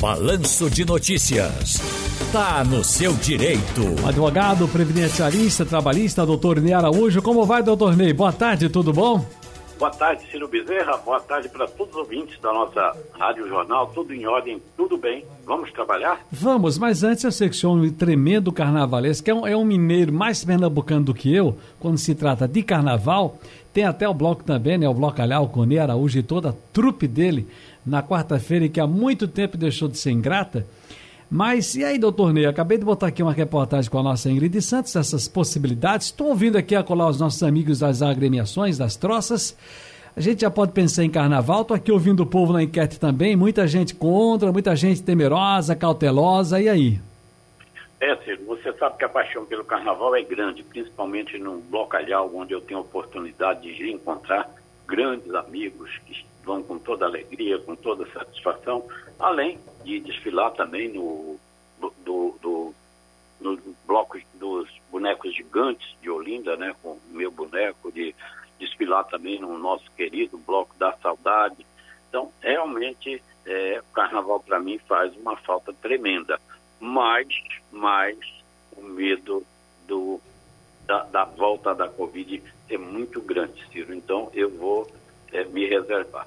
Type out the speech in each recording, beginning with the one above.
Balanço de Notícias. Tá no seu direito. Advogado, previdenciarista, trabalhista, doutor Ney Araújo. Como vai, doutor Ney? Boa tarde, tudo bom? Boa tarde, Ciro Bezerra. Boa tarde para todos os ouvintes da nossa Rádio Jornal. Tudo em ordem, tudo bem. Vamos trabalhar? Vamos, mas antes eu sei que o senhor é um tremendo carnavalesco, que é um, é um mineiro mais pernambucano do que eu, quando se trata de carnaval. Tem até o bloco também, né? O bloco Alhau, com Ney Araújo e toda a trupe dele na quarta-feira, que há muito tempo deixou de ser ingrata. Mas e aí, doutor Ney? Acabei de botar aqui uma reportagem com a nossa Ingrid Santos, essas possibilidades. Estou ouvindo aqui a colar os nossos amigos das agremiações, das troças. A gente já pode pensar em carnaval. Estou aqui ouvindo o povo na enquete também. Muita gente contra, muita gente temerosa, cautelosa. E aí? É, Ciro, você sabe que a paixão pelo carnaval é grande, principalmente no Blocalhau, onde eu tenho a oportunidade de reencontrar grandes amigos que vão com toda alegria, com toda satisfação, além de desfilar também no, do, do, no bloco dos bonecos gigantes de Olinda, né, com o meu boneco, de desfilar também no nosso querido Bloco da Saudade. Então, realmente, é, o carnaval para mim faz uma falta tremenda, mas, mas o medo do, da, da volta da Covid é muito grande, Ciro. Então, eu vou é, me reservar.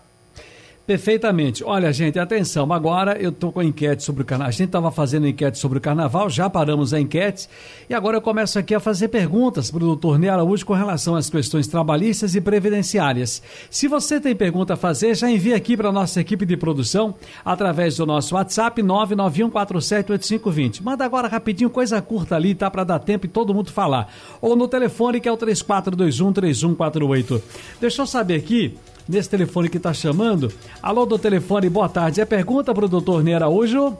Perfeitamente. Olha, gente, atenção. Agora eu estou com a enquete sobre o carnaval. A gente estava fazendo enquete sobre o carnaval, já paramos a enquete. E agora eu começo aqui a fazer perguntas para o doutor Ney Araújo com relação às questões trabalhistas e previdenciárias. Se você tem pergunta a fazer, já envia aqui para a nossa equipe de produção através do nosso WhatsApp 991478520. Manda agora rapidinho, coisa curta ali, tá? Para dar tempo e todo mundo falar. Ou no telefone que é o 34213148. Deixa eu saber aqui nesse telefone que está chamando. Alô do telefone, boa tarde. É pergunta para o doutor Ney Araújo?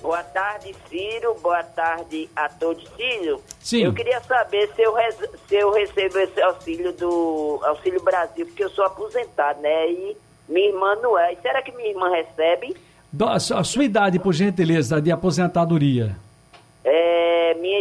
Boa tarde, Ciro. Boa tarde a todos. Ciro, Sim. eu queria saber se eu, se eu recebo esse auxílio do Auxílio Brasil, porque eu sou aposentado, né? E minha irmã não é. E será que minha irmã recebe? Do- a sua idade, por gentileza, de aposentadoria.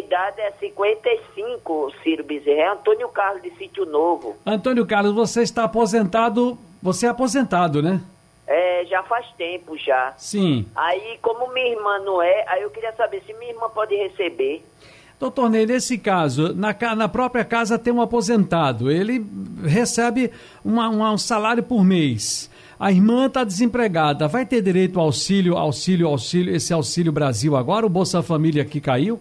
Idade é 55, Ciro Bezerra. É Antônio Carlos de Sítio Novo. Antônio Carlos, você está aposentado. Você é aposentado, né? É, já faz tempo já. Sim. Aí, como minha irmã não é, aí eu queria saber se minha irmã pode receber. Doutor Ney, nesse caso, na, na própria casa tem um aposentado. Ele recebe uma- uma- um salário por mês. A irmã está desempregada. Vai ter direito ao auxílio, auxílio, auxílio, esse Auxílio Brasil agora? O Bolsa Família que caiu?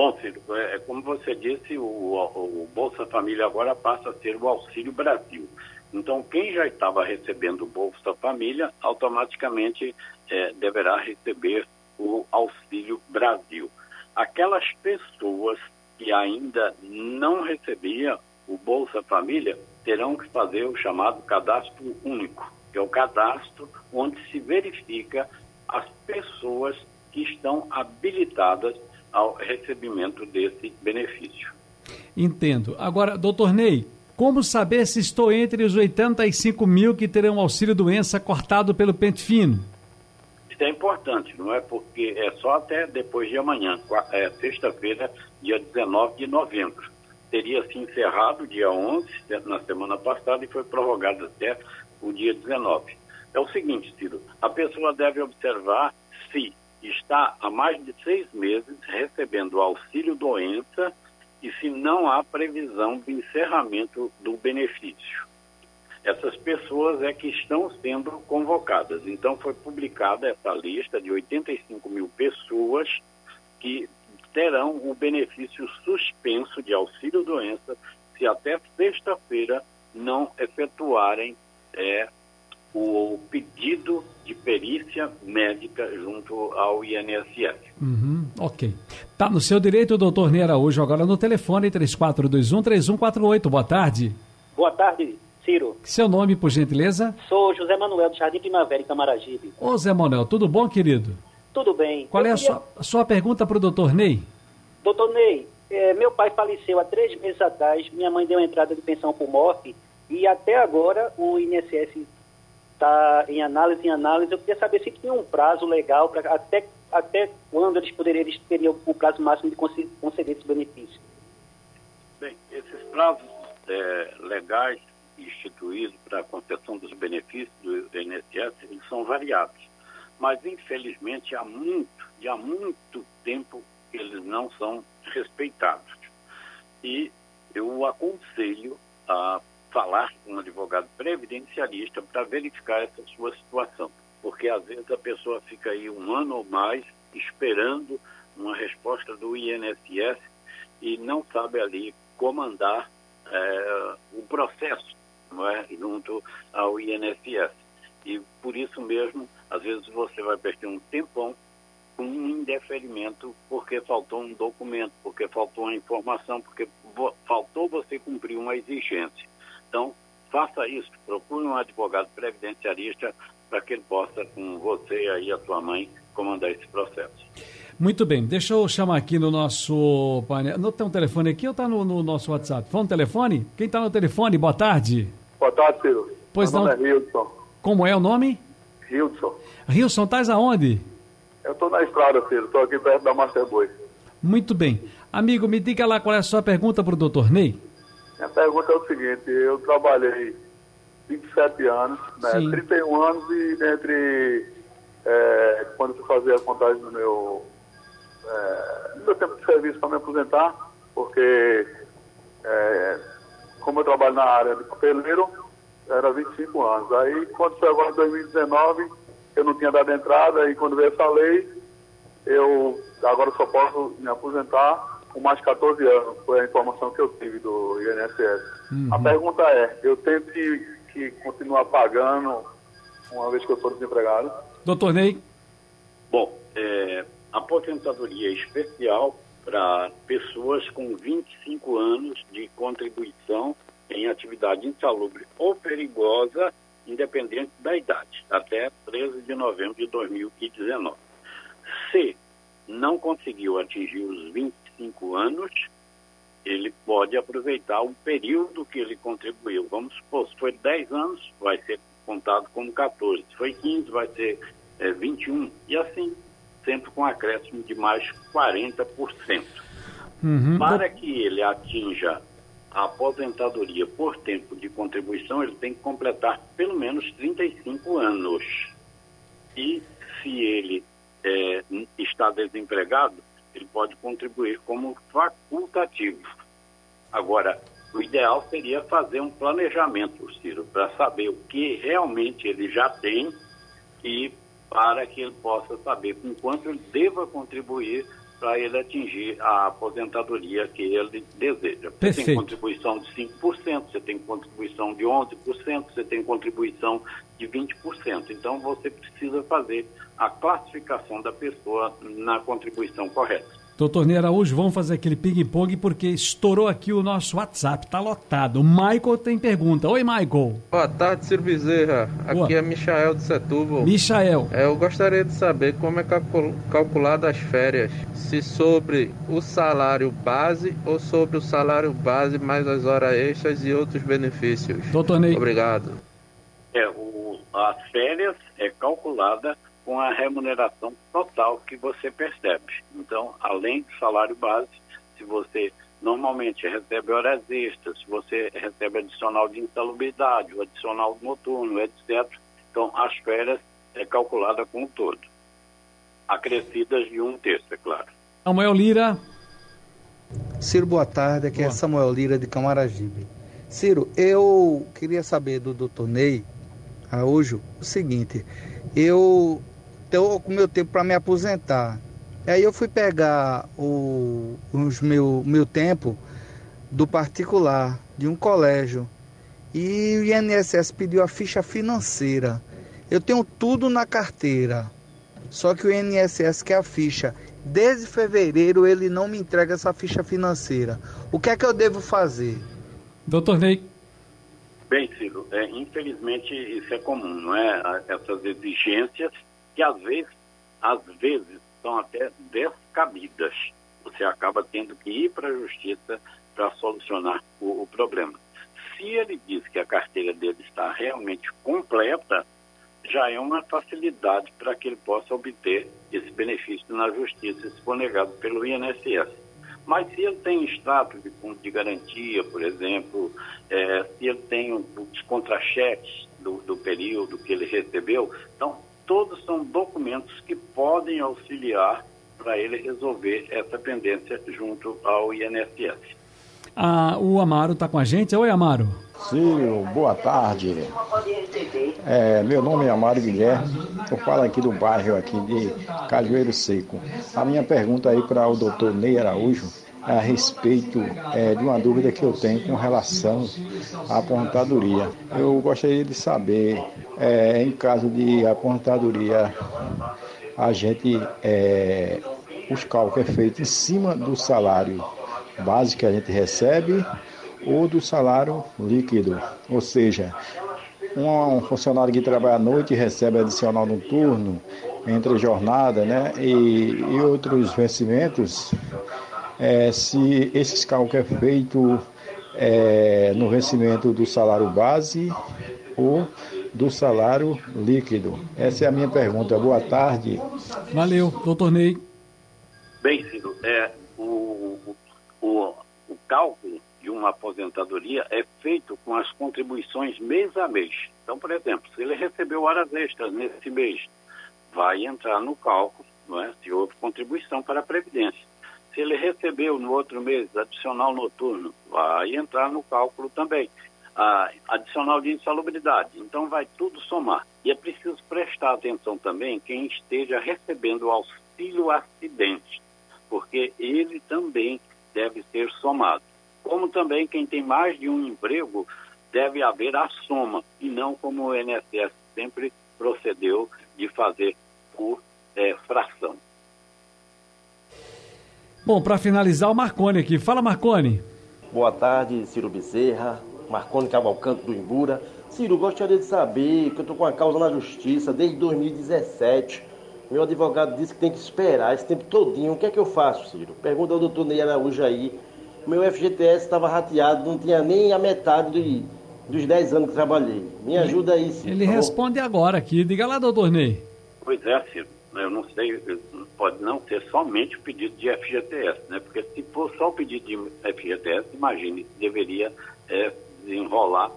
Bom, Ciro, é, é como você disse, o, o Bolsa Família agora passa a ser o Auxílio Brasil. Então, quem já estava recebendo o Bolsa Família, automaticamente é, deverá receber o Auxílio Brasil. Aquelas pessoas que ainda não recebiam o Bolsa Família terão que fazer o chamado cadastro único, que é o cadastro onde se verifica as pessoas que estão habilitadas ao recebimento desse benefício. Entendo. Agora, doutor Ney, como saber se estou entre os 85 mil que terão auxílio doença cortado pelo pente fino? Isso é importante, não é porque é só até depois de amanhã, é, sexta-feira, dia 19 de novembro. Teria se encerrado dia 11, né, na semana passada, e foi prorrogado até o dia 19. É o seguinte, Ciro, a pessoa deve observar se está há mais de seis meses recebendo auxílio doença e se não há previsão de encerramento do benefício essas pessoas é que estão sendo convocadas. Então foi publicada essa lista de 85 mil pessoas que terão o benefício suspenso de auxílio doença se até sexta-feira não efetuarem é, o pedido perícia médica junto ao INSS. Uhum, ok. Tá no seu direito, doutor Ney Araújo, agora no telefone 3421-3148. Boa tarde. Boa tarde, Ciro. Seu nome, por gentileza? Sou José Manuel do Jardim Primavera, em Camaragibe. Ô Zé Manuel, tudo bom, querido? Tudo bem? Qual Eu é a queria- sua, a sua pergunta para o doutor Ney? Doutor Ney, eh, meu pai faleceu há três meses atrás, minha mãe deu entrada de pensão por morte e até agora o INSS está em análise, em análise. Eu queria saber se tinha um prazo legal para até, até quando eles poderiam, eles teriam o prazo máximo de conce- conceder esse benefício. Bem, esses prazos eh, legais instituídos para a concessão dos benefícios do INSS, eles são variados. mas infelizmente há muito, há muito tempo eles não são respeitados. E eu aconselho a falar com um advogado previdencialista para verificar essa sua situação, porque às vezes a pessoa fica aí um ano ou mais esperando uma resposta do INSS e não sabe ali comandar é, o processo não é, junto ao INSS. E por isso mesmo, às vezes você vai perder um tempão com um indeferimento porque faltou um documento, porque faltou uma informação, porque faltou você cumprir uma exigência. Então, faça isso, procure um advogado previdenciarista para que ele possa, com você aí, a sua mãe, comandar esse processo. Muito bem, deixa eu chamar aqui no nosso painel. Não tem um telefone aqui ou está no, no, nosso WhatsApp? Foi um telefone? Quem está no telefone? Boa tarde. Boa tarde, Ciro. Pois Meu não. Nome é Hildson. Como é o nome? Hildson. Hildson, estás aonde? Eu estou na estrada, Ciro. Estou aqui perto da Masterboi. Muito bem. Amigo, me diga lá qual é a sua pergunta para o doutor Ney. Minha pergunta é o seguinte, eu trabalhei 27 anos, né, 31 anos e entre é, quando eu fazia a contagem do meu, é, do meu tempo de serviço para me aposentar, porque é, como eu trabalho na área de papeleiro, era 25 anos. Aí quando foi agora em 2019, eu não tinha dado entrada e quando veio essa lei, eu agora só posso me aposentar com mais 14 anos, foi a informação que eu tive do INSS. Uhum. A pergunta é, eu tenho que, que continuar pagando uma vez que eu sou desempregado? Doutor Ney? Bom, é, aposentadoria especial para pessoas com 25 anos de contribuição em atividade insalubre ou perigosa, independente da idade, até 13 de novembro de 2019. Se não conseguiu atingir os 25 anos, ele pode aproveitar o período que ele contribuiu. Vamos supor, se foi 10 anos, vai ser contado como 14. Se foi 15, vai ser é, 21. E assim, sempre com acréscimo de mais 40%. Uhum. Para que ele atinja a aposentadoria por tempo de contribuição, ele tem que completar pelo menos 35 anos. E se ele é, está desempregado, ele pode contribuir como facultativo. Agora, o ideal seria fazer um planejamento, Ciro, para saber o que realmente ele já tem e para que ele possa saber com quanto ele deva contribuir para ele atingir a aposentadoria que ele deseja. Você Perfeito. tem contribuição de 5%, você tem contribuição de 11%, você tem contribuição de 20%. Então você precisa fazer a classificação da pessoa na contribuição correta. Doutor Ney Araújo, vamos fazer aquele ping-pong porque estourou aqui o nosso WhatsApp, tá lotado. O Michael tem pergunta. Oi, Michael. Boa tarde, Ciro Bezerra. Boa. Aqui é Michael de Setúbal. Michael. É, eu gostaria de saber como é calculado as férias. Se sobre o salário base ou sobre o salário base mais as horas extras e outros benefícios. Doutor Ney. Obrigado. É, o, as férias é calculada com a remuneração total que você percebe. Então, além do salário base, se você normalmente recebe horas extras, se você recebe adicional de insalubridade, o adicional noturno, etc., então as férias é calculada com o todo. Acrescidas de um terço, é claro. Samuel Lira. Ciro, boa tarde. Aqui é boa. é Samuel Lira de Camaragibe. Ciro, eu queria saber do doutor Ney Araújo o seguinte. Eu estou com meu tempo para me aposentar. Aí eu fui pegar o os meu, meu tempo do particular, de um colégio. E o INSS pediu a ficha financeira. Eu tenho tudo na carteira. Só que o INSS quer a ficha. Desde fevereiro ele não me entrega essa ficha financeira. O que é que eu devo fazer? Doutor Ney. Bem, Ciro, é, infelizmente isso é comum, não é? Essas exigências que às vezes, às vezes são até descabidas. Você acaba tendo que ir para a justiça para solucionar o, o problema. Se ele diz que a carteira dele está realmente completa, já é uma facilidade para que ele possa obter esse benefício na justiça, se for negado pelo INSS. Mas se ele tem status de fundo de garantia, por exemplo, é, se ele tem os contra-cheques do, do período que ele recebeu, então todos são documentos que podem auxiliar para ele resolver essa pendência junto ao INSS. Ah, o Amaro está com a gente. Oi, Amaro. Sim, boa tarde. É, meu nome é Amaro Guilherme. Eu falo aqui do bairro aqui de Cajueiro Seco. A minha pergunta aí para o doutor Ney Araújo a respeito é, de uma dúvida que eu tenho com relação à aposentadoria. Eu gostaria de saber, é, em caso de aposentadoria, a gente, é, os cálculos é feito em cima do salário base que a gente recebe ou do salário líquido. Ou seja, um funcionário que trabalha à noite recebe adicional noturno, entre jornada né, e, e outros vencimentos, é, se esses cálculos é feito é, no vencimento do salário base ou do salário líquido. Essa é a minha pergunta. Boa tarde. Valeu, doutor Ney. Bem, Ciro, é, o, o, o cálculo de uma aposentadoria é feito com as contribuições mês a mês. Então, por exemplo, se ele recebeu horas extras nesse mês, vai entrar no cálculo não é, se houve contribuição para a Previdência. Se ele recebeu no outro mês adicional noturno, vai entrar no cálculo também. Ah, adicional de insalubridade. Então, vai tudo somar. E é preciso prestar atenção também quem esteja recebendo auxílio acidente, porque ele também deve ser somado. Como também quem tem mais de um emprego, deve haver a soma, e não como o INSS sempre procedeu de fazer por é, fração. Bom, para finalizar, o Marcone aqui. Fala, Marcone. Boa tarde, Ciro Bezerra, Marcone Cavalcante do Imbura. Ciro, gostaria de saber que eu estou com uma causa na justiça desde 2017 meu advogado disse que tem que esperar esse tempo todinho. O que é que eu faço, Ciro? Pergunta ao doutor Ney Araújo aí. Meu FGTS estava rateado, não tinha nem a metade de, dos 10 anos que trabalhei. Me ajuda aí, Ciro. Ele responde agora aqui. Diga lá, doutor Ney. Pois é, Ciro. Eu não sei, pode não ser somente o pedido de FGTS, né? Porque se for só o pedido de FGTS, imagine, deveria é, desenrolar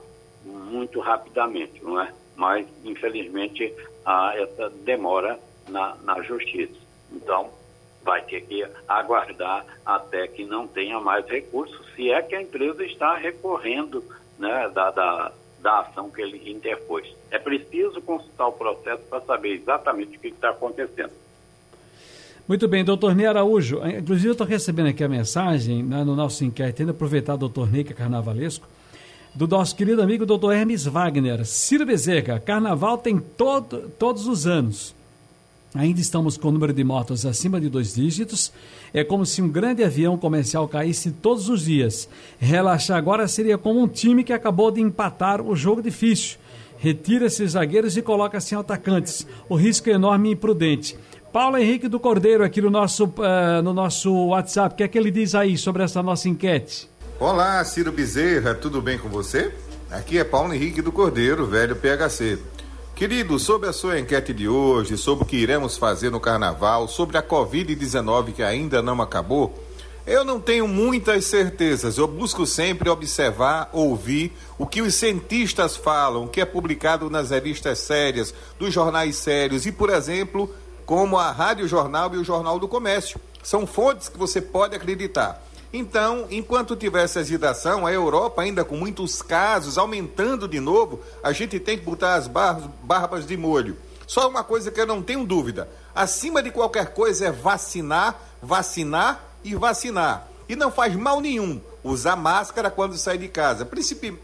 muito rapidamente, não é? Mas, infelizmente, há essa demora na, na justiça. Então, vai ter que aguardar até que não tenha mais recursos, se é que a empresa está recorrendo né, da, da, da ação que ele interpôs. É preciso consultar o processo para saber exatamente o que está acontecendo. Muito bem, doutor Ney Araújo. Inclusive, eu estou recebendo aqui a mensagem né, no nosso inquérito, ainda aproveitar o doutor Ney, que é carnavalesco, do nosso querido amigo doutor Hermes Wagner. Ciro Bezerra, carnaval tem todo, todos os anos. Ainda estamos com o número de mortos acima de dois dígitos. É como se um grande avião comercial caísse todos os dias. Relaxar agora seria como um time que acabou de empatar o jogo difícil. Retira esses zagueiros e coloca sem atacantes. O risco é enorme e imprudente. Paulo Henrique do Cordeiro aqui no nosso, uh, no nosso WhatsApp. O que é que ele diz aí sobre essa nossa enquete? Olá, Ciro Bezerra, tudo bem com você? Aqui é Paulo Henrique do Cordeiro, velho PHC. Querido, sobre a sua enquete de hoje, sobre o que iremos fazer no carnaval, sobre a Covid-19 que ainda não acabou, eu não tenho muitas certezas. Eu busco sempre observar, ouvir o que os cientistas falam, o que é publicado nas revistas sérias, dos jornais sérios e, por exemplo, como a Rádio Jornal e o Jornal do Comércio. São fontes que você pode acreditar. Então, enquanto tiver essa agitação, a Europa ainda com muitos casos aumentando de novo, a gente tem que botar as barbas de molho. Só uma coisa que eu não tenho dúvida: acima de qualquer coisa é vacinar, vacinar e vacinar. E não faz mal nenhum usar máscara quando sai de casa,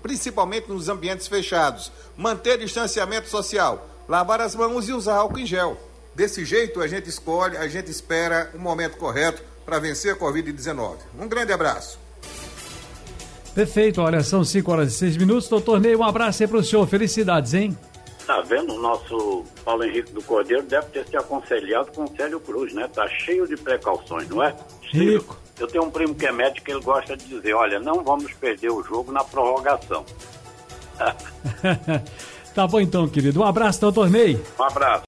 principalmente nos ambientes fechados, manter distanciamento social, lavar as mãos e usar álcool em gel. Desse jeito a gente escolhe, a gente espera o momento correto para vencer a Covid-19. Um grande abraço. Perfeito, olha, são 5 horas e 6 minutos. Doutor Ney, um abraço aí para o senhor. Felicidades, hein? Tá vendo? O nosso Paulo Henrique do Cordeiro deve ter se aconselhado com o Célio Cruz, né? Tá cheio de precauções, não é? Rico. Eu tenho um primo que é médico ele gosta de dizer: olha, não vamos perder o jogo na prorrogação. tá bom então, querido. Um abraço, doutor Ney. Um abraço.